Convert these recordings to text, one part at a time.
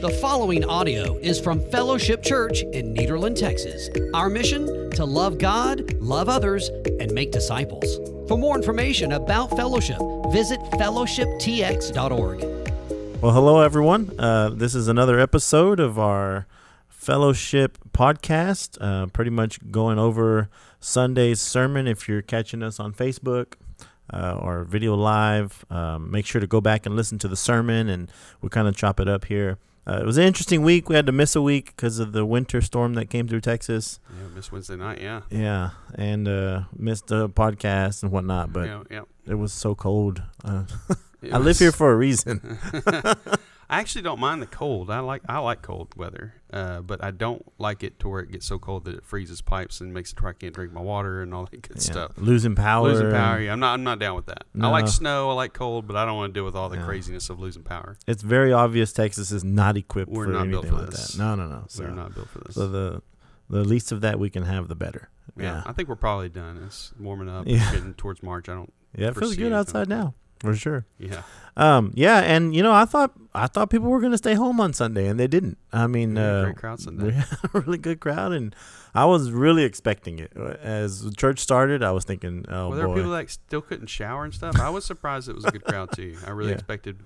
The following audio is from Fellowship Church in Nederland, Texas. Our mission to love God, love others, and make disciples. For more information about Fellowship, visit fellowshiptx.org. Well, hello, everyone. Uh, this is another episode of our fellowship podcast, uh, pretty much going over Sunday's sermon. If you're catching us on Facebook uh, or video live, um, make sure to go back and listen to the sermon, and we'll kind of chop it up here. Uh, it was an interesting week. We had to miss a week because of the winter storm that came through Texas. Yeah, miss Wednesday night. Yeah. Yeah, and uh, missed the podcast and whatnot. But yeah, yeah. it was so cold. Uh, I live here for a reason. I actually don't mind the cold. I like I like cold weather, uh, but I don't like it to where it gets so cold that it freezes pipes and makes it where I can't drink my water and all that good Yeah, stuff. Losing power. Losing power. Yeah, I'm not. I'm not down with that. I like snow. I like cold, but I don't want to deal with all the Yeah. craziness of losing power. It's very obvious Texas is not equipped We're for not built anything for like this. that. No, no, no. So, We're not built for this. so the the least of that we can have, the better. yeah. Yeah, I think we're probably done. It's warming up. Yeah. Getting towards March. I don't. yeah, it feels good anything outside now for sure. Yeah. Um, yeah, and you know, I thought I thought people were gonna stay home on Sunday, and they didn't. I mean, Yeah, uh, great crowd Sunday. we had a really good crowd, and I was really expecting it. As the church started, I was thinking, oh well, there boy, were people that still couldn't shower and stuff. I was surprised it was a good crowd too. I really Yeah. expected,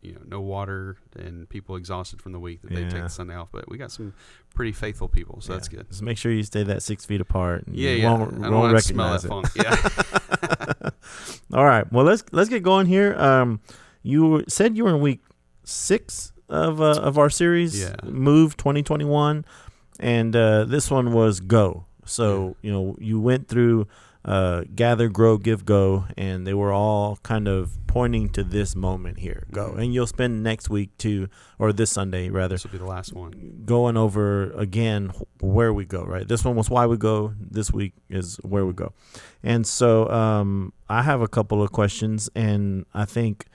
you know, no water and people exhausted from the week that they take the Sunday off. But we got some pretty faithful people, so that's good. Just make sure you stay that six feet apart. And Yeah, you yeah. Won't, I don't won't to smell recognize that it. funk. Yeah. All right. Well, let's let's get going here. Um, you said you were in week six of uh, of our series, Yeah. Move 2021, and uh, this one was Go. So you know you went through uh, Gather, Grow, Give, Go, and they were all kind of pointing to this moment here, Go. Mhm. And you'll spend next week to, or this Sunday rather, this will be the last one. going over again where we go right this one was why we go this week is where we go and so um, i have a couple of questions and i think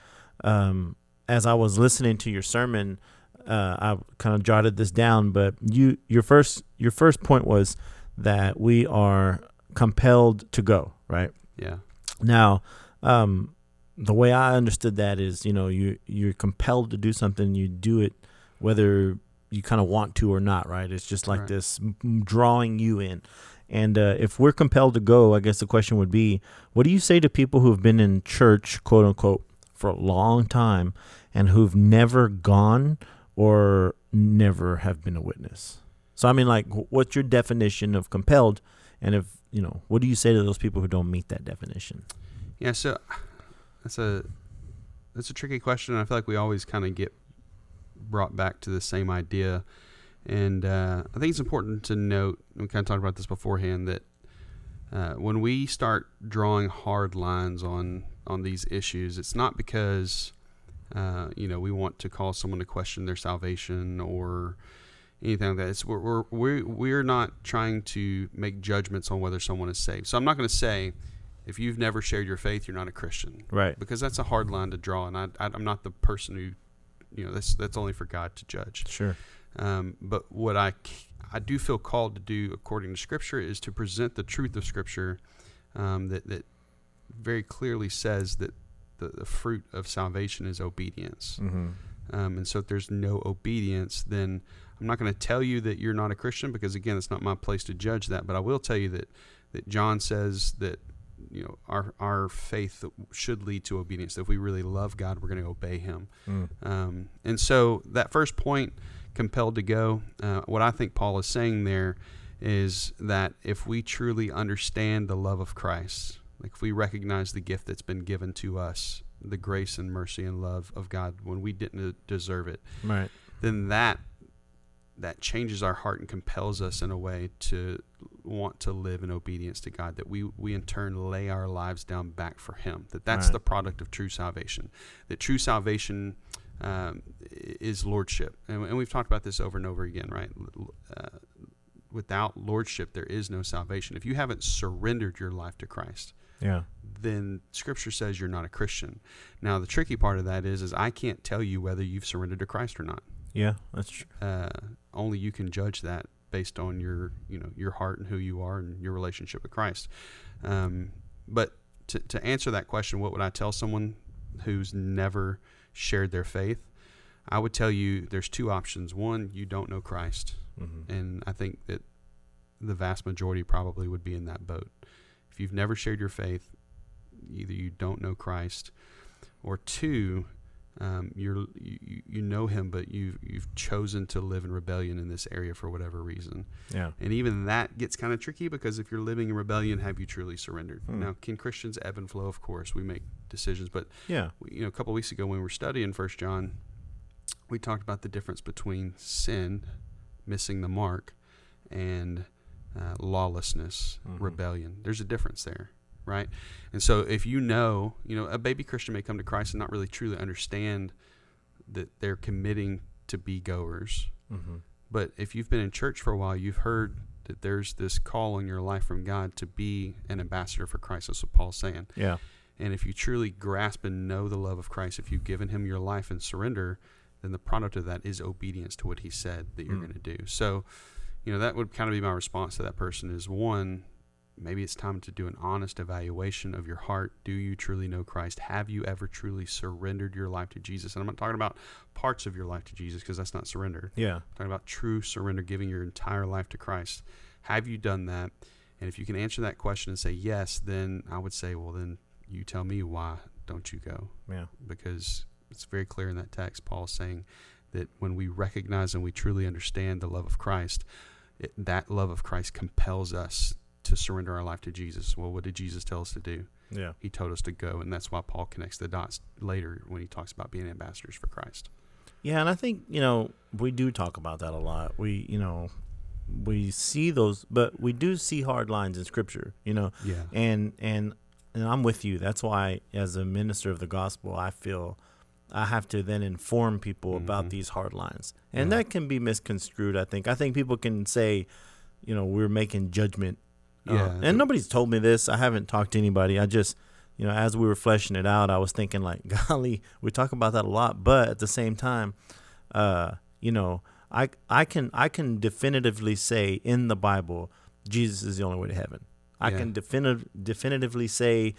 um, as i was listening to your sermon uh, i kind of jotted this down but you your first your first point was that we are compelled to go right Yeah. now, um, the way I understood that is, you know, you you're compelled to do something, you do it whether you kind of want to or not, right? It's just like Right. this m- drawing you in. And uh, if we're compelled to go, I guess the question would be, what do you say to people who have been in church, quote unquote, for a long time and who've never gone or never have been a witness? So I mean, like, what's your definition of compelled? And if you know, what do you say to those people who don't meet that definition? Yeah. So that's a that's a tricky question. I feel like we always kind of get brought back to the same idea. And uh, I think it's important to note, we kind of talked about this beforehand, that uh, when we start drawing hard lines on on these issues, it's not because uh, you know we want to cause someone to question their salvation or anything like that. It's we're we're we're, not trying to make judgments on whether someone is saved. So I'm not going to say if you've never shared your faith, you're not a Christian Right. because that's a hard line to draw, and I, I I'm not the person who you know that's that's only for God to judge. Sure. Um, but what I, I do feel called to do according to Scripture is to present the truth of Scripture um, that, that very clearly says that the, the fruit of salvation is obedience. Mm-hmm. Um, and so if there's no obedience, then I'm not going to tell you that you're not a Christian because, again, it's not my place to judge that. But I will tell you that, that John says that you know our our faith should lead to obedience. That if we really love God, we're going to obey Him. Mm. Um, and so that first point, compelled to go, uh, what I think Paul is saying there is that if we truly understand the love of Christ, like if we recognize the gift that's been given to us, the grace and mercy and love of God when we didn't deserve it, Right. then that that changes our heart and compels us in a way to want to live in obedience to God that we we in turn lay our lives down back for him that that's Right. the product of true salvation that true salvation um, is lordship and, and we've talked about this over and over again right uh, without lordship there is no salvation if you haven't surrendered your life to Christ Yeah. Then scripture says you're not a Christian now the tricky part of that is is I can't tell you whether you've surrendered to Christ or not Yeah. That's true. uh, only you can judge that based on your you know your heart and who you are and your relationship with Christ. Um, but to, to answer that question, what would I tell someone who's never shared their faith? I would tell you there's two options. One, you don't know Christ, Mm-hmm. and I think that the vast majority probably would be in that boat. If you've never shared your faith, either you don't know Christ, or two, um, you're you, you- know Him, but you've you've chosen to live in rebellion in this area for whatever reason. Yeah. And even that gets kind of tricky because if you're living in rebellion, have you truly surrendered? Hmm. Now, can Christians ebb and flow? Of course, we make decisions, but Yeah. you know, a couple weeks ago when we were studying First John, we talked about the difference between sin, missing the mark, and uh, lawlessness, Mhm. rebellion. There's a difference there, right? And so, if you know, you know, a baby Christian may come to Christ and not really truly understand that they're committing to be goers. Mm-hmm. But if you've been in church for a while, you've heard that there's this call on your life from God to be an ambassador for Christ. That's what Paul's saying. Yeah. And if you truly grasp and know the love of Christ, if you've given him your life and surrender, then the product of that is obedience to what he said that you're Mm. going to do. So, you know, that would kind of be my response to that person is one, maybe it's time to do an honest evaluation of your heart. Do you truly know Christ? Have you ever truly surrendered your life to Jesus? And I'm not talking about parts of your life to Jesus because that's not surrender. Yeah. I'm talking about true surrender, giving your entire life to Christ. Have you done that? And if you can answer that question and say yes, then I would say, well, then you tell me why don't you go? Yeah. Because it's very clear in that text, Paul is saying that when we recognize and we truly understand the love of Christ, it, that love of Christ compels us to surrender our life to Jesus. Well, what did Jesus tell us to do? Yeah. He told us to go, and that's why Paul connects the dots later when he talks about being ambassadors for Christ. Yeah, and I think you know we do talk about that a lot. We you know we see those, but we do see hard lines in Scripture. You know, Yeah. and and and I'm with you. That's why, as a minister of the gospel, I feel I have to then inform people about Mhm. these hard lines, and Yeah. that can be misconstrued. I think. I think people can say, you know, we're making judgment. Uh, Yeah. and nobody's told me this. I haven't talked to anybody. I just, you know, as we were fleshing it out, I was thinking like, golly, we talk about that a lot, but at the same time, uh, you know, I I can I can definitively say in the Bible, Jesus is the only way to heaven. I Yeah. can definitive, definitively say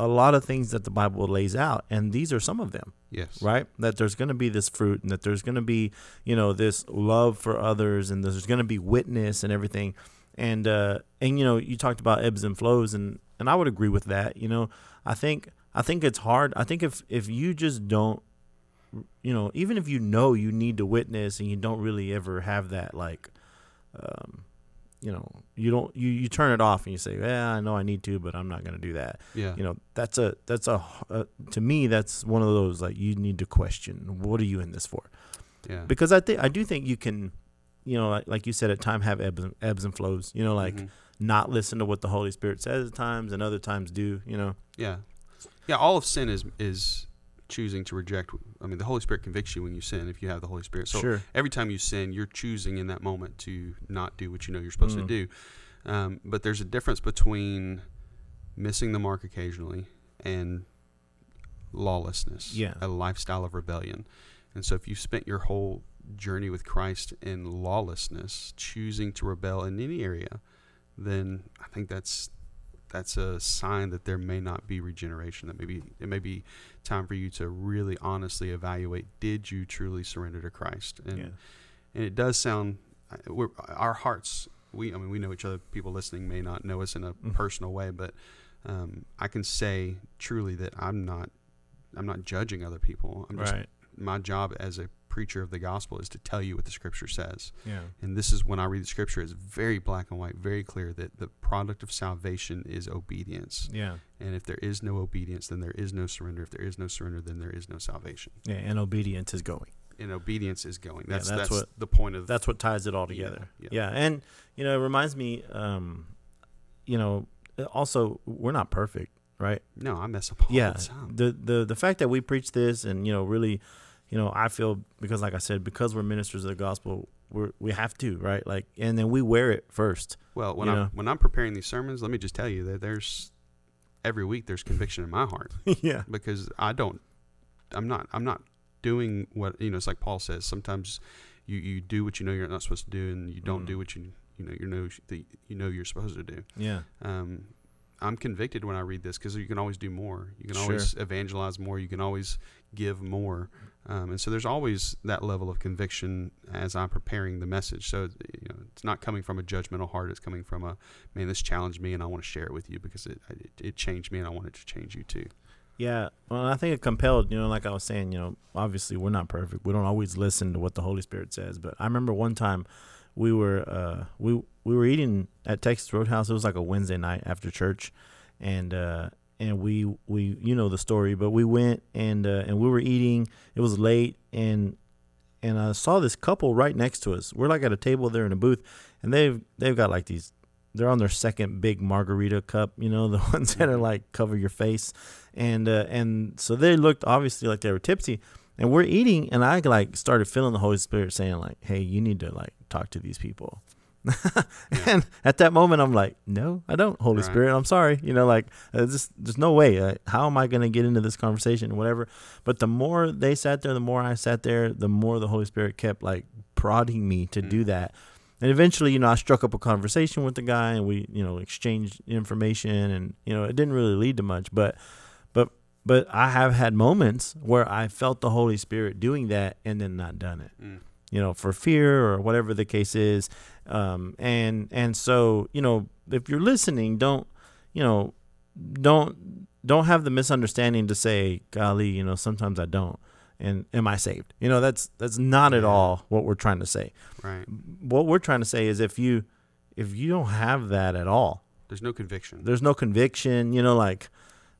a lot of things that the Bible lays out, and these are some of them, Yes. right? That there's going to be this fruit, and that there's going to be, you know, this love for others, and there's going to be witness and everything, and uh, and you know, you talked about ebbs and flows, and and I would agree with that. You know, I think I think it's hard. I think if if you just don't, you know, even if you know you need to witness, and you don't really ever have that like. Um, you know, you don't you, you turn it off and you say, "Yeah, I know I need to, but I'm not going to do that." Yeah. you know that's a that's a uh, to me that's one of those like you need to question what are you in this for yeah. because i think i do think you can you know like, like you said at time have ebbs and, ebbs and flows you know like Mhm. not listen to what the holy spirit says at times and other times do you know Yeah. Yeah, all of sin is is choosing to reject I mean the Holy Spirit convicts you when you sin if you have the Holy Spirit. So sure every time you sin, you're choosing in that moment to not do what you know you're supposed Mm. to do. Um, but there's a difference between missing the mark occasionally and lawlessness, Yeah. a lifestyle of rebellion. And so if you spent your whole journey with Christ in lawlessness, choosing to rebel in any area, then I think that's that's a sign that there may not be regeneration. That maybe it may be time for you to really honestly evaluate: Did you truly surrender to Christ? And yeah and it does sound uh, we're, our hearts. We I mean we know each other. People listening may not know us in a Mhm. personal way, but um, I can say truly that I'm not I'm not judging other people. I'm just right my job as a preacher of the gospel is to tell you what the scripture says. yeah And this is when I read the scripture, it's very black and white, very clear that the product of salvation is obedience. yeah And if there is no obedience, then there is no surrender. If there is no surrender, then there is no salvation. yeah and obedience is going And obedience is going. Yeah, That's that's that's, what- the point of that's what ties it all Yeah, together. yeah. Yeah, and you know, it reminds me, um, you know, also we're not perfect, right? no, I mess up all yeah, the time. the the the fact that we preach this, and you know, really, you know, I feel because, like I said, because we're ministers of the gospel, we we have to, right? Like, and then we wear it first. Well, when I'm know. when I'm preparing these sermons, let me just tell you that there's every week there's conviction in my heart yeah, because I don't I'm not I'm not doing what you know it's like Paul says sometimes you you do what you know you're not supposed to do and you don't Mhm. do what you you know you know that you know you're supposed to do yeah, um I'm convicted when I read this because you can always do more you can Sure. always evangelize more you can always give more Um, and so there's always that level of conviction as I'm preparing the message. So you know, it's not coming from a judgmental heart. It's coming from a man. This challenged me, and I want to share it with you because it it, it changed me, and I want it to change you too. Yeah, well, I think it compelled. You know, like I was saying, you know, obviously we're not perfect. We don't always listen to what the Holy Spirit says. But I remember one time we were uh, we we were eating at Texas Roadhouse. It was like a Wednesday night after church, and uh, and we we you know the story. But we went and uh, and we were eating. It was late, and and I saw this couple right next to us. We're like at a table there in a booth, and they've they've got like these. They're on their second big margarita cup, you know, the ones that are like cover your face, and uh, and so they looked obviously like they were tipsy, and we're eating, and I like started feeling the Holy Spirit saying like, "Hey, you need to like talk to these people." and at that moment, I'm like, "No, I don't, Holy Right. Spirit. I'm sorry." You know, like, uh, just there's no way. Uh, how am I going to get into this conversation, whatever? But the more they sat there, the more I sat there, the more the Holy Spirit kept like prodding me to do that. And eventually, you know, I struck up a conversation with the guy, and we, you know, exchanged information, and you know, it didn't really lead to much, but, but, but I have had moments where I felt the Holy Spirit doing that, and then not done it, Mm. you know, for fear or whatever the case is, um, and and so you know, if you're listening, don't, you know, don't don't have the misunderstanding to say, golly, you know, sometimes I don't. And am I saved? You know, that's that's not at all what we're trying to say Right. what we're trying to say is if you if you don't have that at all There's no conviction. there's no conviction you know like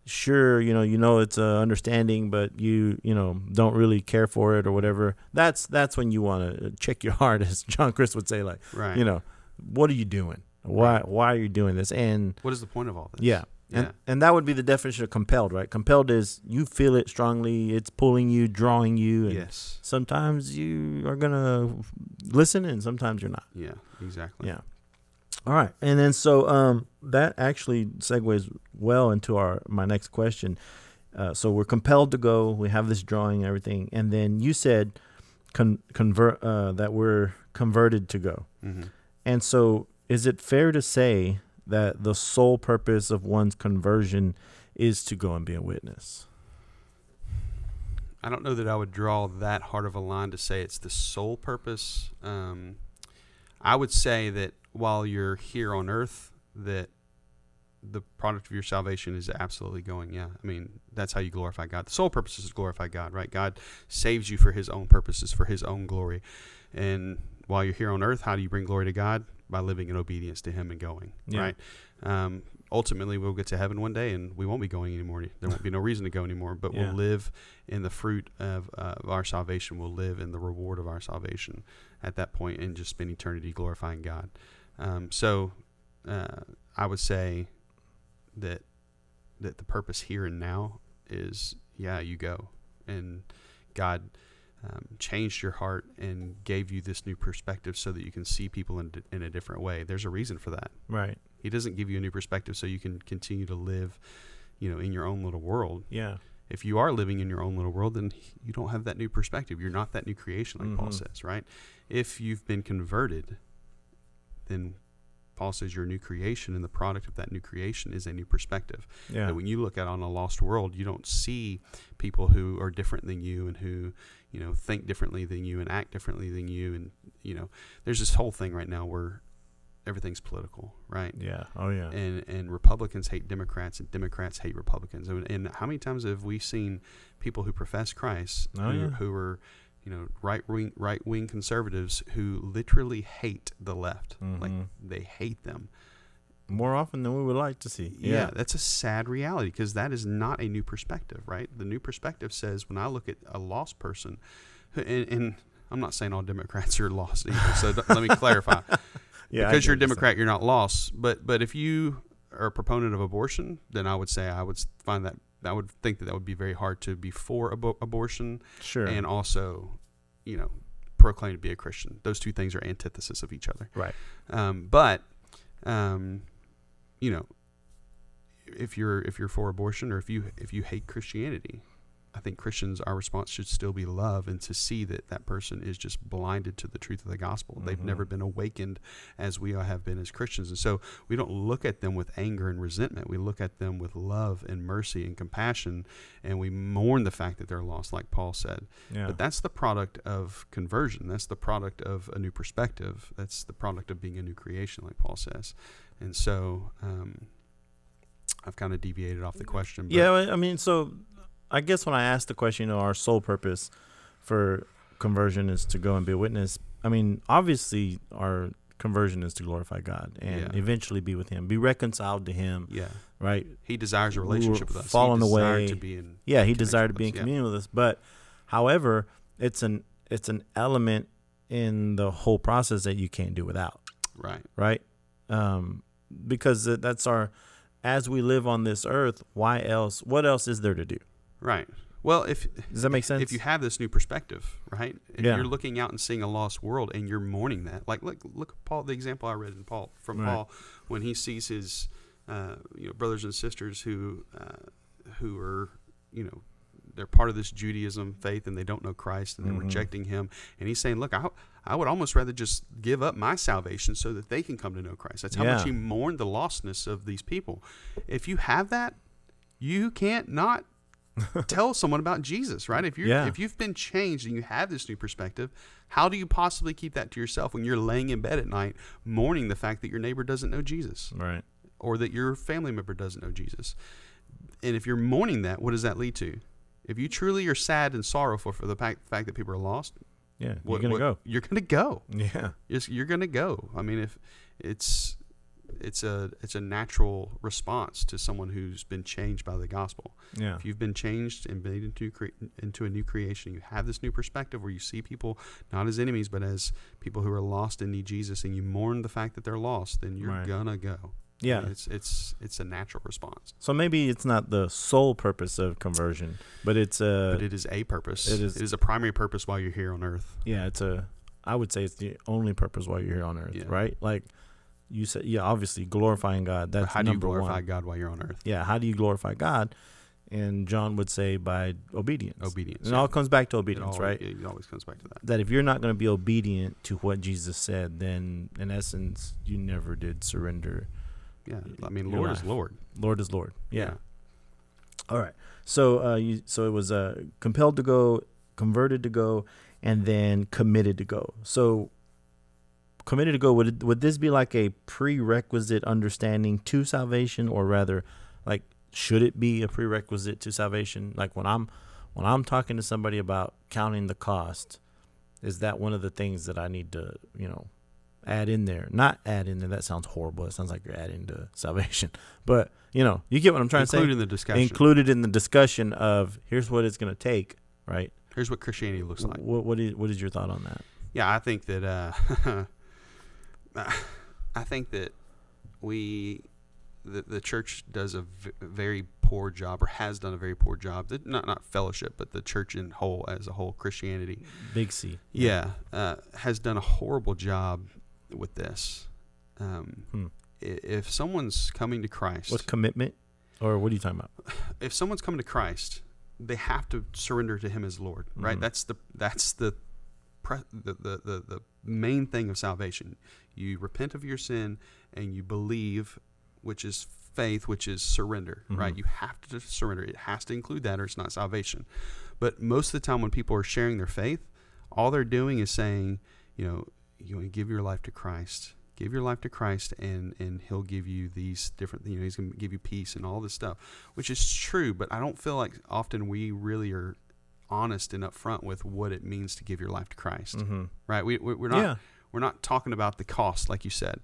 sure you know you know it's a understanding but you you know don't really care for it or whatever that's that's when you want to uh, check your heart as john chris would say like right. you know what are you doing why Right. why are you doing this and what is the point of all this? yeah and Yeah. and that would be the definition of compelled right compelled is you feel it strongly it's pulling you drawing you and Yes. sometimes you are gonna listen and sometimes you're not Yeah. Exactly. yeah. All right. And then so um that actually segues well into our my next question. Uh, so we're compelled to go. We have this drawing, and everything, and then you said con- convert uh, that we're converted to go. hmm And so, is it fair to say that the sole purpose of one's conversion is to go and be a witness? I don't know that I would draw that hard of a line to say it's the sole purpose. Um, I would say that while you're here on earth, that the product of your salvation is absolutely going. Yeah, I mean that's how you glorify God. The sole purpose is to glorify God, right? God saves you for His own purposes, for His own glory. And while you're here on earth, how do you bring glory to God? By living in obedience to Him and going, Yeah. right? Um, ultimately, we'll get to heaven one day, and we won't be going anymore. There won't be no reason to go anymore. But Yeah. we'll live in the fruit of, uh, of our salvation. We'll live in the reward of our salvation at that point, and just spend eternity glorifying God. Um, so, uh, I would say that that the purpose here and now is yeah, you go, and God um, changed your heart and gave you this new perspective so that you can see people in, in a different way. There's a reason for that. Right. He doesn't give you a new perspective so you can continue to live, you know, in your own little world. Yeah. If you are living in your own little world, then you don't have that new perspective. You're not that new creation, like Paul Mhm. says, right? If you've been converted, then Paul says you're a new creation, and the product of that new creation is a new perspective. Yeah. That when you look at on a lost world, you don't see people who are different than you and who, you know, think differently than you and act differently than you. And, you know, there's this whole thing right now where everything's political, right? Yeah. Oh yeah. And and Republicans hate Democrats and Democrats hate Republicans. And, and how many times have we seen people who profess Christ Oh, who, yeah. who are you know right wing right wing conservatives who literally hate the left, like Mhm. they hate them. More often than we would like to see. Yeah, that's a sad reality because that is not a new perspective, right? The new perspective says when I look at a lost person, and, and I'm not saying all Democrats are lost either. So let me clarify. Yeah. Because you're a get what you're Democrat, you're not lost. But but if you are a proponent of abortion, then I would say I would find that I would think that that would be very hard to be for abo- abortion. Sure. and also, you know, proclaim to be a Christian. Those two things are antithesis of each other. right. Um, but, um, you know, if you're if you're for abortion or if you if you hate Christianity, I think Christians, our response should still be love and to see that that person is just blinded to the truth of the gospel. They've Mhm. never been awakened as we have been as Christians. And so we don't look at them with anger and resentment. We look at them with love and mercy and compassion, and we mourn the fact that they're lost, like Paul said. Yeah. But that's the product of conversion. That's the product of a new perspective. That's the product of being a new creation, like Paul says. And so um, I've kind of deviated off the question. But Yeah, I mean, so I guess when I asked the question, you know, our sole purpose for conversion is to go and be a witness. I mean, obviously, our conversion is to glorify God and Yeah. eventually be with Him, be reconciled to Him, yeah, right? he desires a We relationship with us. fallen away. to be in. Yeah, He desired to be in yeah. communion with us. But, however, it's an it's an element in the whole process that you can't do without. Right. right? Um, because that's our, as we live on this earth, why else? What else is there to do? Right. Well, if Does that make sense? if you have this new perspective, right? If Yeah. you're looking out and seeing a lost world and you're mourning that, like look look Paul, the example I read in Paul from Right. Paul when he sees his uh, you know brothers and sisters who uh, who are you know they're part of this Judaism faith and they don't know Christ and they're Mhm. rejecting him, and he's saying, look, I I would almost rather just give up my salvation so that they can come to know Christ. That's how much he mourned the lostness of these people. If you have that, you can't not tell someone about Jesus, right? If you Yeah. if you've been changed and you have this new perspective, how do you possibly keep that to yourself when you're laying in bed at night mourning the fact that your neighbor doesn't know Jesus right. or that your family member doesn't know Jesus? And if you're mourning that, what does that lead to? If you truly are sad and sorrowful for the fact, fact that people are lost, Yeah, you're gonna what- go. You're gonna go. Yeah, You're, you're gonna go. I mean, if it's it's a it's a natural response to someone who's been changed by the gospel. yeah, If you've been changed and made into cre- into a new creation, you have this new perspective where you see people not as enemies but as people who are lost and need Jesus, and you mourn the fact that they're lost. Then you're Right. gonna go. yeah. it's it's it's a natural response, So maybe it's not the sole purpose of conversion, but it's a but it is a purpose. it is- it is a primary purpose while you're here on earth. yeah, it's a. I would say it's the only purpose while you're here on earth, Yeah. right? Like you said, yeah, obviously glorifying God. But That's how do you glorify one. God while you're on earth? Yeah, how do you glorify God? And John would say by obedience. Obedience. And it all comes back to It obedience, right? It always comes back to that. that if you're not going to be obedient to what Jesus said, then in essence, you never did surrender. Yeah, I mean, Lord is. Lord. Lord is Lord. Yeah. All right. So, uh, you, so it was uh, compelled to go, converted to go, and then committed to go. So, committed to go. Would would this be like a prerequisite understanding to salvation, or rather, like should it be a prerequisite to salvation? Like when I'm when I'm talking to somebody about counting the cost, is that one of the things that I need to you know add in there? Not add in there. That sounds horrible. It sounds like you're adding to salvation. But you know, you get what I'm trying to say. Included in the discussion. Included in the discussion of here's what it's going to take, right? Here's what Christianity looks like. What what is what is your thought on that? Yeah, I think that uh, I think that we the, the church does a v- very poor job or has done a very poor job. Not not fellowship, but the church in whole as a whole Christianity. Big C. Yeah, uh, has done a horrible job with this. Um, Hmm. If someone's coming to Christ, With commitment, or what are you talking about? if someone's coming to Christ, they have to surrender to Him as Lord, right? Mhm. That's the that's the, pre- the, the the the main thing of salvation. You repent of your sin and you believe, which is faith, which is surrender, right? Mhm. You have to surrender. It has to include that, or it's not salvation. But most of the time, when people are sharing their faith, all they're doing is saying, you know, you want to give your life to Christ. Give your life to Christ, and and He'll give you these different. You know, He's going to give you peace and all this stuff, which is true. But I don't feel like often we really are honest and upfront with what it means to give your life to Christ. Mm-hmm. Right? We we- we're not Yeah. We're not talking about the cost, like you said.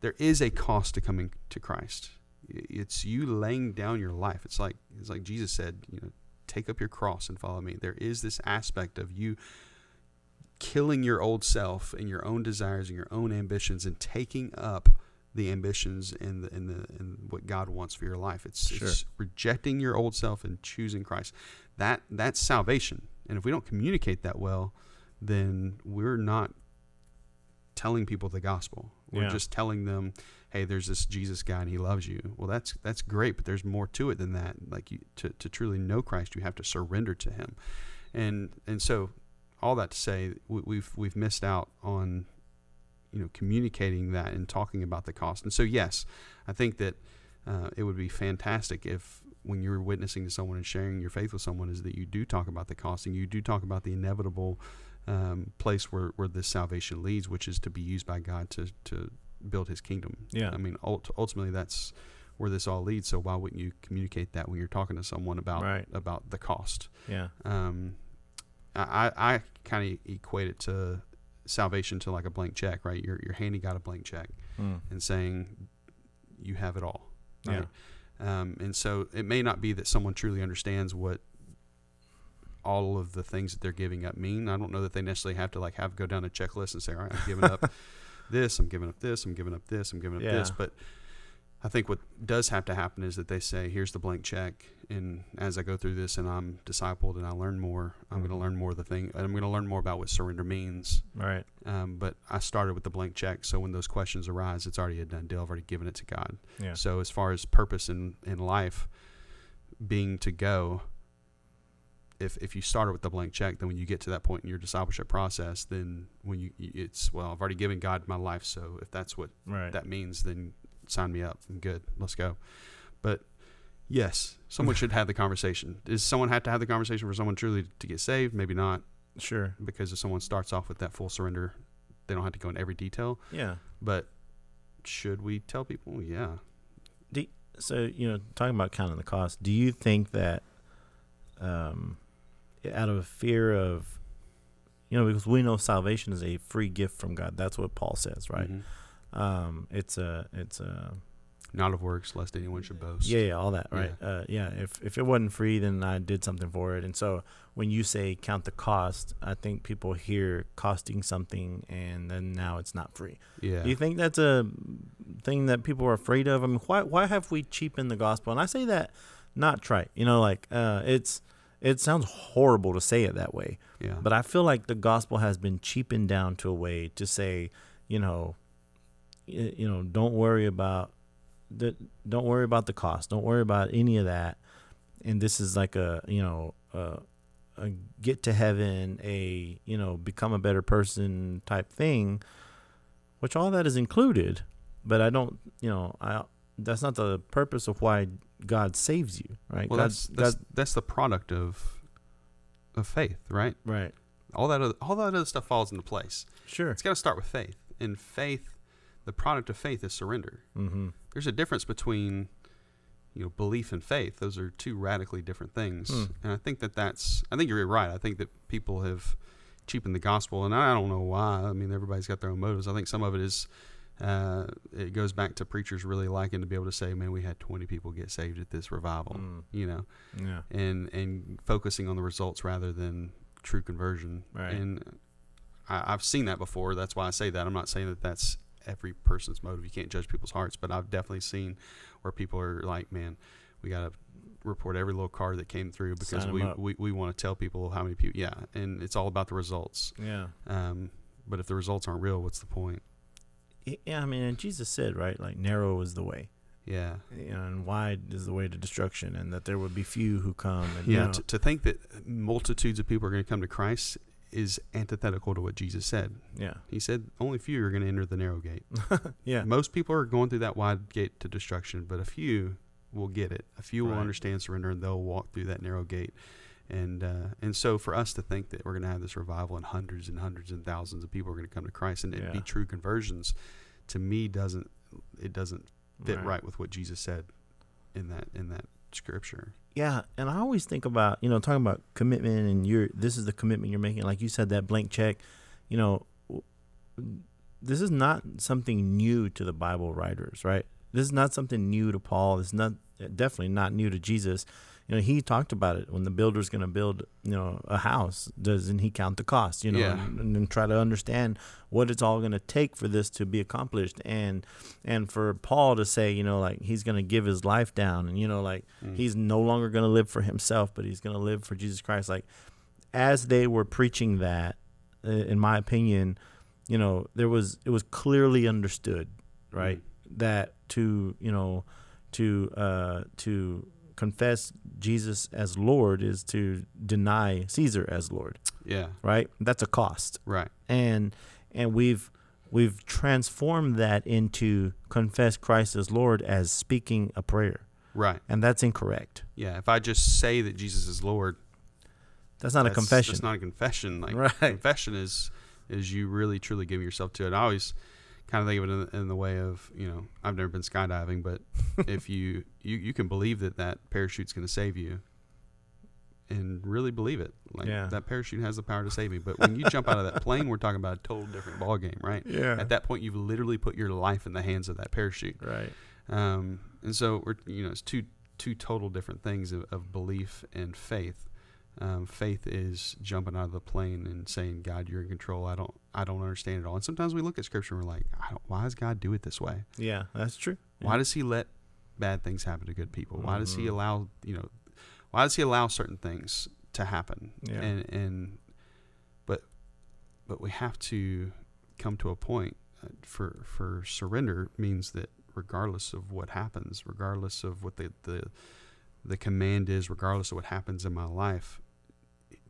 There is a cost to coming to Christ. It's you laying down your life. It's like it's like Jesus said, you know, take up your cross and follow me. There is this aspect of you killing your old self and your own desires and your own ambitions and taking up the ambitions and the and the and what God wants for your life. It's, Sure. it's rejecting your old self and choosing Christ. That that's salvation. And if we don't communicate that well, then we're not telling people the gospel. We're Yeah. just telling them, hey, there's this Jesus guy and he loves you. Well, that's that's great, but there's more to it than that. Like you to, to truly know Christ, you have to surrender to him. And and so all that to say, we, we've we've missed out on you know communicating that and talking about the cost. And so yes, I think that uh, it would be fantastic if when you're witnessing to someone and sharing your faith with someone is that you do talk about the cost and you do talk about the inevitable um, place where, where this salvation leads, which is to be used by God to, to build his kingdom. Yeah. I mean, ult- ultimately that's where this all leads. So why wouldn't you communicate that when you're talking to someone about, Right. about the cost? Yeah. Um, I, I kind of equate it to salvation to like a blank check, right? You're, you're handing a blank check Mm. and saying you have it all. Yeah. Um, and so it may not be that someone truly understands what all of the things that they're giving up mean. I don't know that they necessarily have to like have go down a checklist and say, all right, I'm giving up this, I'm giving up this, I'm giving up this, I'm giving up this. But I think what does have to happen is that they say, here's the blank check. And as I go through this and I'm discipled and I learn more, I'm going to learn more of the thing. And I'm going to learn more about what surrender means. Right. Um, but I started with the blank check. So when those questions arise, it's already a done deal. I've already given it to God. Yeah. So as far as purpose in, in life being to go, if if you started with the blank check, then when you get to that point in your discipleship process, then when you it's well, I've already given God my life, so if that's what Right. that means, then sign me up. I'm good. Let's go. But yes, someone should have the conversation. Does someone have to have the conversation for someone truly to get saved? Maybe not, Sure. because if someone starts off with that full surrender, they don't have to go in every detail. Yeah. But should we tell people? Yeah. So you know, talking about counting the cost, do you think that, um, out of fear of, you know, because we know salvation is a free gift from God. That's what Paul says, right? Mhm. Um, it's a, it's a, Not of works, lest anyone should boast. yeah, yeah, all that, right? Uh, yeah. If if it wasn't free, then I did something for it. And so when you say count the cost, I think people hear costing something, and then now it's not free. Yeah. Do you think that's a thing that people are afraid of? I mean, why why have we cheapened the gospel? And I say that not trite. You know, like uh, it's it sounds horrible to say it that way, yeah. but I feel like the gospel has been cheapened down to a way to say, you know, you know, don't worry about the don't worry about the cost. Don't worry about any of that. And this is like a you know a, a get to heaven, a you know become a better person type thing, which all that is included. But I don't you know I that's not the purpose of why God saves you, right? well, God, that's that's, God, that's the product of of faith, right? right. All that other, all that other stuff falls into place. Sure. It's got to start with faith, and faith, the product of faith is surrender. Mm-hmm. There's a difference between you know belief and faith. Those are two radically different things, Hmm. and I think that that's. I think you're right. I think that people have cheapened the gospel, and I don't know why. I mean, everybody's got their own motives. I think some of it is. Uh, it goes back to preachers really liking to be able to say, "Man, we had 20 people get saved at this revival," Mm. you know, Yeah. and and focusing on the results rather than true conversion. Right. And I, I've seen that before. That's why I say that. I'm not saying that that's every person's motive. You can't judge people's hearts, but I've definitely seen where people are like, "Man, we got to report every little car that came through because we, we we want to tell people how many people." Yeah, and it's all about the results. Yeah. Um, but if the results aren't real, what's the point? Yeah. I mean, Jesus said, right? Like narrow is the way. Yeah. you know, and wide is the way to destruction, and that there would be few who come. And, Yeah, you know, to, to think that multitudes of people are going to come to Christ is antithetical to what Jesus said. yeah, He said only few are going to enter the narrow gate. yeah, Most people are going through that wide gate to destruction, but a few will get it. A few will understand surrender and they'll walk through that narrow gate. And uh, and so for us to think that we're going to have this revival and hundreds and hundreds and thousands of people are going to come to Christ and it be true conversions, to me doesn't it doesn't fit Right. right. with what Jesus said in that in that scripture. yeah. And I always think about you know talking about commitment, and you're this is the commitment you're making. Like you said, that blank check. You know, this is not something new to the Bible writers, right? This is not something new to Paul. It's not definitely not new to Jesus. You know, he talked about it when the builder's going to build, you know, a house. Doesn't he count the cost? You know, Yeah. and, and then try to understand what it's all going to take for this to be accomplished, and and for Paul to say, you know, like he's going to give his life down, and you know, like Mm. he's no longer going to live for himself, but he's going to live for Jesus Christ. Like as they were preaching that, uh, in my opinion, you know, there was it was clearly understood, right, Mm. that to you know, to uh, to confess Jesus as Lord is to deny Caesar as Lord, Yeah. right? That's a cost Right. and and we've we've transformed that into confess Christ as Lord as speaking a prayer, Right. and that's incorrect. Yeah. If I just say that Jesus is Lord, That's not a confession. That's not a confession. Like Right. confession is is you really truly giving yourself to it. I always kind of think of it in, the- in the way of you know I've never been skydiving, but if you, you you can believe that that parachute's going to save you, and really believe it, like Yeah. that parachute has the power to save me. But when you jump out of that plane, we're talking about a total different ball game, right? yeah. At that point, you've literally put your life in the hands of that parachute. right. Um, and so we're you know it's two two total different things of, of belief and faith. Um, faith is jumping out of the plane and saying, "God, you're in control. I don't I don't understand it all." And sometimes we look at Scripture and we're like, I don't, "Why does God do it this way? Yeah, that's true. Why does He let bad things happen to good people? Why does He Mhm. allow you know? Why does He allow certain things to happen? Yeah. And and but but we have to come to a point uh, for for surrender means that regardless of what happens, regardless of what the the the command is, regardless of what happens in my life,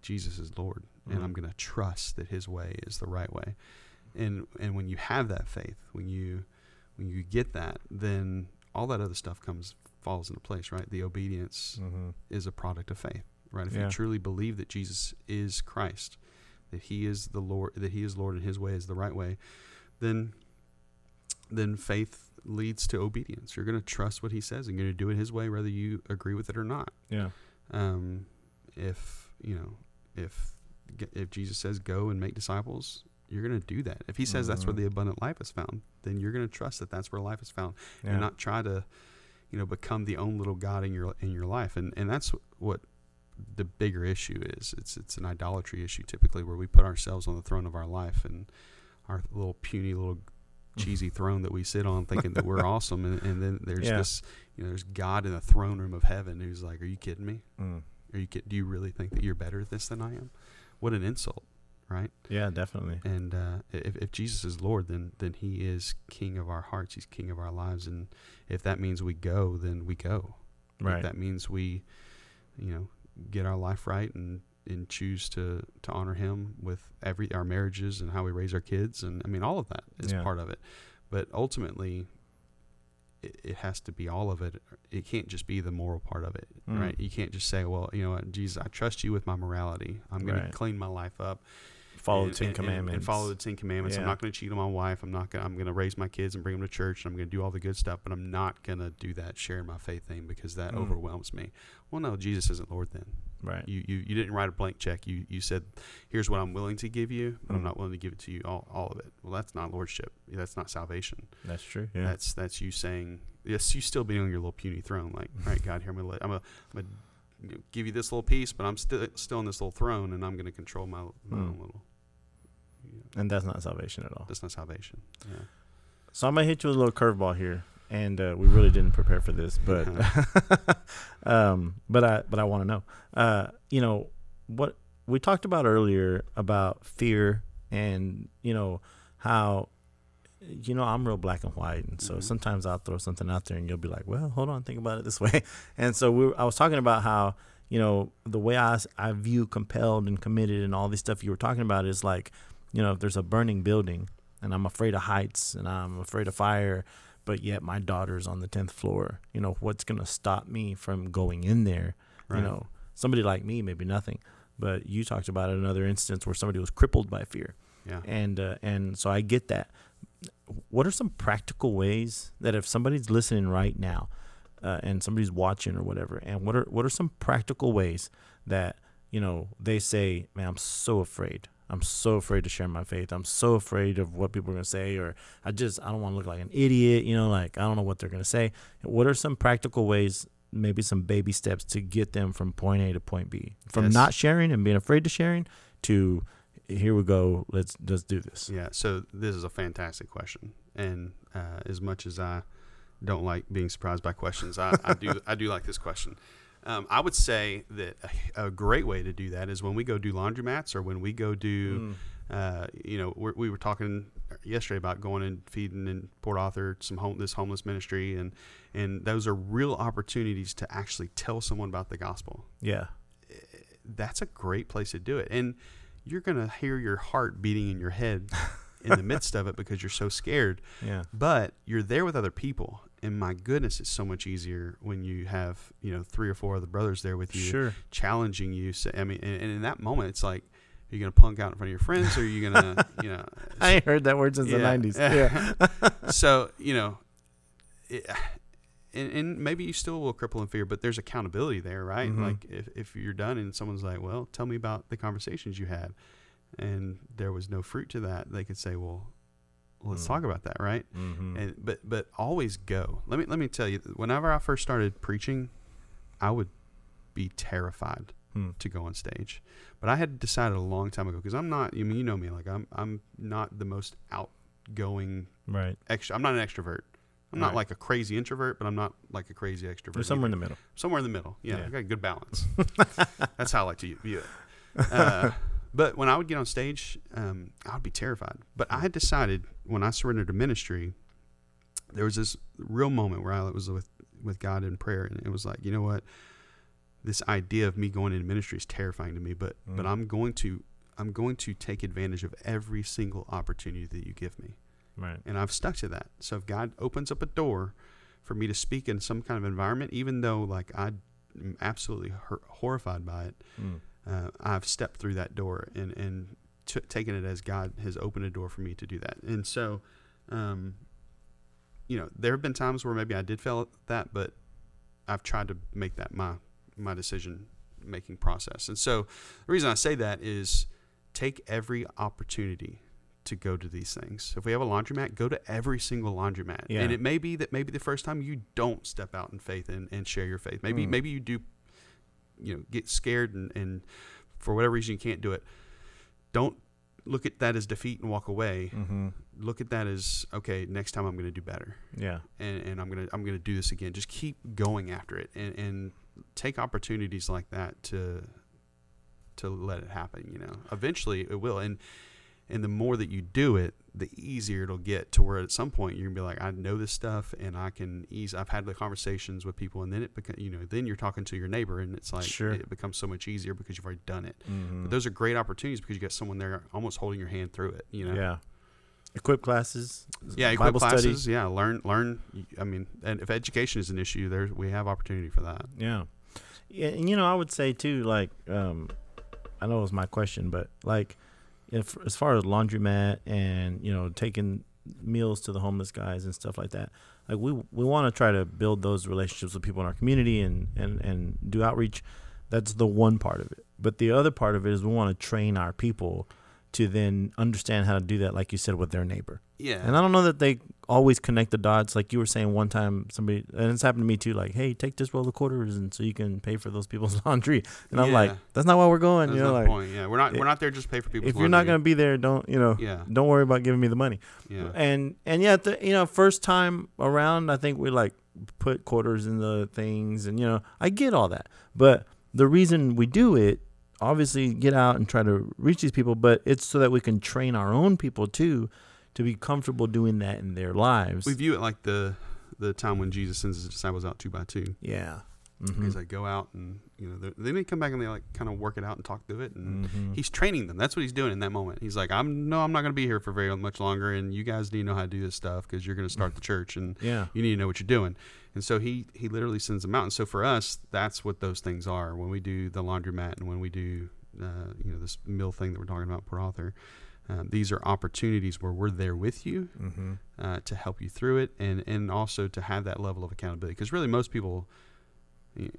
Jesus is Lord, and Mhm. I'm going to trust that His way is the right way. And and when you have that faith, when you when you get that, then all that other stuff comes falls into place, right? The obedience Mm-hmm. is a product of faith, right? If Yeah. you truly believe that Jesus is Christ, that He is the Lord, that He is Lord, and His way is the right way, then then faith leads to obedience. You're going to trust what He says and you're going to do it His way, whether you agree with it or not. Yeah. Um, if you know, if if Jesus says go and make disciples, you're going to do that. If He says that's where Mhm. the abundant life is found, then you're going to trust that that's where life is found Yeah. and not try to you know become the own little god in your in your life and and that's what the bigger issue is it's it's an idolatry issue typically where we put ourselves on the throne of our life and our little puny little cheesy throne that we sit on thinking that we're awesome and, and then there's Yeah. this you know there's god in the throne room of heaven who's like are you kidding me Mm. Are you do you really think that you're better at this than i am what an insult right Yeah, definitely. and uh, if, if Jesus is Lord, then then He is King of our hearts. He's King of our lives, and if that means we go, then we go. Right. If that means we, you know, get our life right and and choose to to honor Him with every our marriages and how we raise our kids, and I mean all of that is Yeah. part of it. But ultimately, it, it has to be all of it. It can't just be the moral part of it, Mm. right? You can't just say, well, you know what, Jesus, I trust you with my morality. I'm going Right. to clean my life up Follow and- the Ten and- and- Commandments. and follow the Ten Commandments. I'm not going to cheat on my wife. I'm not going. I'm going to raise my kids and bring them to church. And I'm going to do all the good stuff. But I'm not going to do that sharing my faith thing because that Mm. overwhelms me. Well, no, Jesus isn't Lord. Then Right. you, you you didn't write a blank check. You you said, here's what I'm willing to give you, but I'm Mm. not willing to give it to you all all of it. Well, that's not lordship. That's not salvation. That's true. Yeah. That's that's you saying yes. You still being on your little puny throne. Like, all right, God, here I'm gonna let, I'm gonna, I'm gonna you know, give you this little piece, but I'm still still on this little throne, and I'm going to control my, my Mm. own little. You know, and that's not salvation at all. that's not salvation. Yeah. So I'm gonna hit you with a little curveball here, and uh, we really didn't prepare for this, but um, but I but I want to know, uh, you know, what we talked about earlier about fear, and you know how, you know, I'm real black and white, and so Mhm. sometimes I'll throw something out there, and you'll be like, well, hold on, think about it this way, and so we, I was talking about how. You know the way I I view compelled and committed and all this stuff you were talking about is like, you know, if there's a burning building and I'm afraid of heights and I'm afraid of fire, but yet my daughter's on the 10th floor. You know, what's going to stop me from going in there? Right. You know, somebody like me, maybe nothing. But you talked about another instance where somebody was crippled by fear. Yeah. And uh, and so I get that. What are some practical ways that if somebody's listening right now uh, and somebody's watching or whatever, and what are what are some practical ways that you know they say, "Man, I'm so afraid. I'm so afraid to share my faith. I'm so afraid of what people are gonna say, or I just I don't want to look like an idiot. You know, like I don't know what they're gonna say. What are some practical ways?" Maybe some baby steps to get them from point A to point B, from Yes. not sharing and being afraid to sharing to here we go. Let's let's do this. Yeah. So this is a fantastic question, and uh, as much as I don't like being surprised by questions, I, I do I do like this question. Um, I would say that a, a great way to do that is when we go do laundromats or when we go do Mm. Uh, you know, we're, we were talking yesterday about going and feeding in Port Arthur some home this homeless ministry, and and those are real opportunities to actually tell someone about the gospel. Yeah. That's a great place to do it, and you're gonna hear your heart beating in your head in the midst of it because you're so scared. Yeah. But you're there with other people, and my goodness, it's so much easier when you have you know three or four other brothers there with you, Sure. challenging you. So, I mean, and, and in that moment, it's like. Are you gonna punk out in front of your friends, or are you gonna, you know? I ain't heard that word since the 90s. Yeah. so you know, it, and, and maybe you still will cripple in fear, but there's accountability there, right? Mhm. Like if, if you're done and someone's like, "Well, tell me about the conversations you had," and there was no fruit to that, they could say, "Well, let's Mm. talk about that," right? mm-hmm. And but but always go. Let me let me tell you. Whenever I first started preaching, I would be terrified Hmm. to go on stage, but I had decided a long time ago because I'm not. You mean you know me? Like I'm I'm not the most outgoing Right. extra. I'm not an extrovert. I'm not like a crazy introvert, but I'm not like a crazy extrovert. There's somewhere in the middle. somewhere in the middle. Yeah, Yeah. I got a good balance. That's how I like to view it. Uh, but when I would get on stage, um, I would be terrified. But I had decided when I surrendered to ministry, there was this real moment where I was with with God in prayer, and it was like, you know what, this idea of me going into ministry is terrifying to me, but but Mm. I'm going to I'm going to take advantage of every single opportunity that you give me Right. and I've stuck to that. So if God opens up a door for me to speak in some kind of environment, even though like I'm absolutely hor- horrified by it, Mm. Uh, I've stepped through that door and and t- taken it as God has opened a door for me to do that. And so, um, you know, there have been times where maybe I did fail at that, but I've tried to make that my my decision making process. And so, the reason I say that is take every opportunity to go to these things. If we have a laundromat, go to every single laundromat. Yeah. And it may be that maybe the first time you don't step out in faith and, and share your faith. Maybe Mm. maybe you do you know, get scared and, and for whatever reason you can't do it. Don't look at that as defeat and walk away. Mm-hmm. Look at that as okay, next time I'm gonna do better. Yeah. And, and I'm gonna I'm gonna do this again. Just keep going after it and, and take opportunities like that to to let it happen, you know. Eventually it will. And and the more that you do it, the easier it'll get to where at some point you're gonna be like, I know this stuff, and I can ease. I've had the conversations with people, and then it becomes, you know, then you're talking to your neighbor, and it's like Sure. it becomes so much easier because you've already done it. Mm-hmm. But those are great opportunities because you got someone there almost holding your hand through it. You know, Yeah. Equip classes. yeah. Equip Bible study. classes, yeah. Learn, learn. I mean, and if education is an issue, there we have opportunity for that. Yeah. Yeah, and you know, I would say too, like, um, I know it was my question, but like, if as far as laundromat and you know taking meals to the homeless guys and stuff like that, like we we want to try to build those relationships with people in our community and and and do outreach. That's the one part of it, but the other part of it is we want to train our people to then understand how to do that, like you said, with their neighbor. Yeah, And I don't know that they always connect the dots. Like you were saying one time, somebody, and it's happened to me too. Like, hey, take this roll of quarters, and so you can pay for those people's laundry. And I'm like, that's not why we're going. That's you know, like point. Yeah, we're not we're not there just to pay for people's laundry. if you're not gonna be there, don't you know? yeah, Don't worry about giving me the money. yeah, And and yeah, the, you know, first time around, I think we like put quarters in the things, and you know, I get all that. But the reason we do it, obviously, get out and try to reach these people, but it's so that we can train our own people too to be comfortable doing that in their lives. we view it like the the time when Jesus sends his disciples out two by two. yeah. Mhm. He's like, go out and you know they- they may come back and they like kind of work it out and talk through it, and Mhm. he's training them. That's what he's doing in that moment. He's like, I'm no, I'm not going to be here for very much longer, and you guys need to know how to do this stuff because you're going to start the church, and yeah. you need to know what you're doing. And so he he literally sends them out. And so for us, that's what those things are. When we do the laundromat and when we do uh, you know this mill thing that we're talking about, Port Arthur, uh, these are opportunities where we're there with you Mm-hmm. uh, to help you through it, and and also to have that level of accountability. Because really, most people.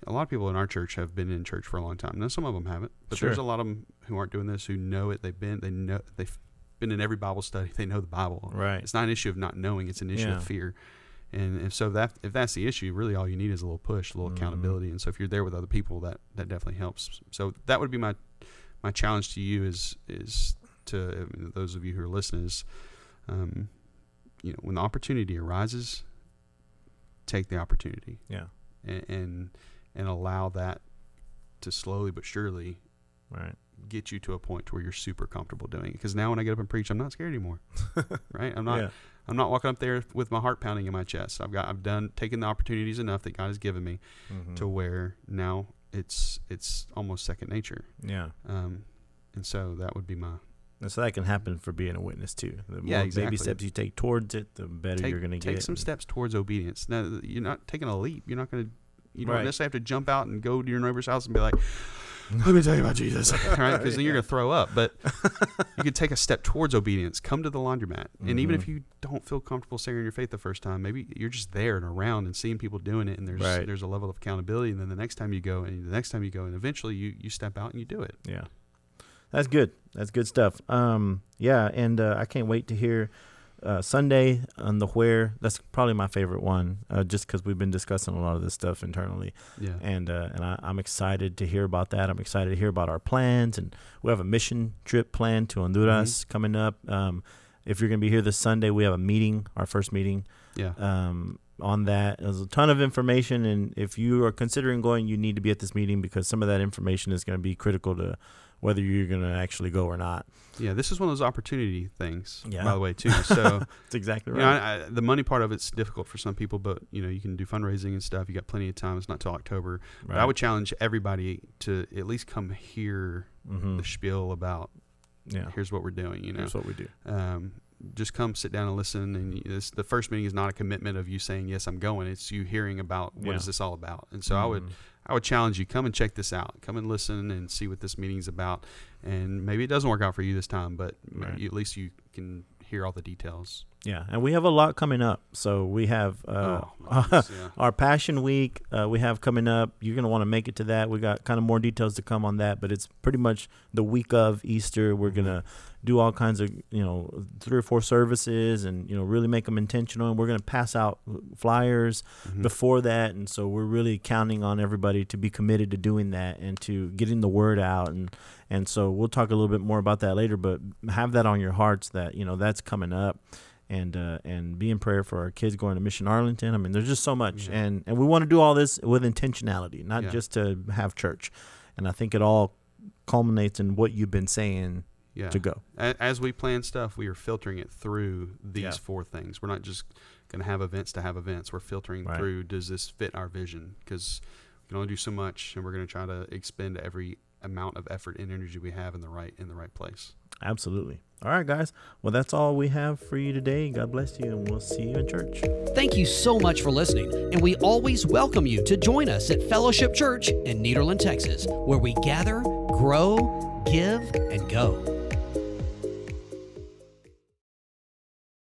A lot of people in our church have been in church for a long time. Now, some of them haven't, but there's a lot of them who aren't doing this who know it. They've been, they know, they've been in every Bible study. They know the Bible. Right. It's not an issue of not knowing; it's an issue Yeah. of fear. And if so, that if that's the issue, really all you need is a little push, a little Mhm. accountability. And so if you're there with other people, that that definitely helps. So that would be my my challenge to you is is to those of you who are listening is, um, you know, when the opportunity arises, take the opportunity Yeah. and and, and allow that to slowly but surely Right. get you to a point where you're super comfortable doing it. Because now when I get up and preach, I'm not scared anymore. right? I'm not. Yeah. I'm not walking up there with my heart pounding in my chest. I've got. I've done taken the opportunities enough that God has given me Mhm. to where now it's it's almost second nature. yeah. Um, and so that would be my And so that can happen for being a witness too. The Yeah, more exactly. baby steps you take towards it, the better take, you're going to get. take some steps towards obedience. Now you're not taking a leap. You're not going to. You don't Right. necessarily have to jump out and go to your neighbor's house and be like, "Let me tell you about Jesus," right? Because then you're going to throw up. But you could take a step towards obedience. Come to the laundromat, and even Mhm. if you don't feel comfortable sharing your faith the first time, maybe you're just there and around and seeing people doing it, and there's Right. there's a level of accountability. And then the next time you go, and the next time you go, and eventually you you step out and you do it. Yeah, that's good. That's good stuff. Um, yeah, and uh, I can't wait to hear uh, Sunday on the where. That's probably my favorite one, uh, just because we've been discussing a lot of this stuff internally, Yeah. and uh, and I, I'm excited to hear about that. I'm excited to hear about our plans, and we have a mission trip planned to Honduras coming up. Um, if you're going to be here this Sunday, we have a meeting, our first meeting Yeah. um, on that. There's a ton of information, and if you are considering going, you need to be at this meeting because some of that information is going to be critical to whether you're going to actually go or not. Yeah. This is one of those opportunity things. Yeah. By the way, too. So. That's exactly You right. know, I, I, the money part of it's difficult for some people, but you know, you can do fundraising and stuff. You got plenty of time. It's not till October. Right. But I would challenge everybody to at least come hear hmm the spiel about Yeah, here's what we're doing. You know, that's what we do. um, just come sit down and listen. And this, the first meeting is not a commitment of you saying yes, I'm going. It's you hearing about what is Yeah. this all about. And so I would Mhm. I would challenge you come and check this out. Come and listen and see what this meeting's about. And maybe it doesn't work out for you this time, but Right. at least you can hear all the details. Yeah, and we have a lot coming up. So we have uh, oh, goodness, yeah. our Passion Week. Uh, we have coming up. You're gonna want to make it to that. We got kind of more details to come on that, but it's pretty much the week of Easter. We're gonna do all kinds of you know three or four services, and you know really make them intentional. And we're gonna pass out flyers Mhm. before that, and so we're really counting on everybody to be committed to doing that and to getting the word out. And and so we'll talk a little bit more about that later. But have that on your hearts that you know that's coming up and uh, and be in prayer for our kids going to Mission Arlington. I mean, there's just so much, Yeah. and and we want to do all this with intentionality, not Yeah. just to have church. And I think it all culminates in what you've been saying yeah. to go. As we plan stuff, we are filtering it through these Yeah. four things. We're not just going to have events to have events. We're filtering Right. through does this fit our vision? Because we can only do so much, and we're going to try to expend every amount of effort and energy we have in the right in the right place. Absolutely. All right, guys. Well, that's all we have for you today. God bless you, and we'll see you in church. Thank you so much for listening, and we always welcome you to join us at Fellowship Church in Nederland, Texas, where we gather, grow, give, and go.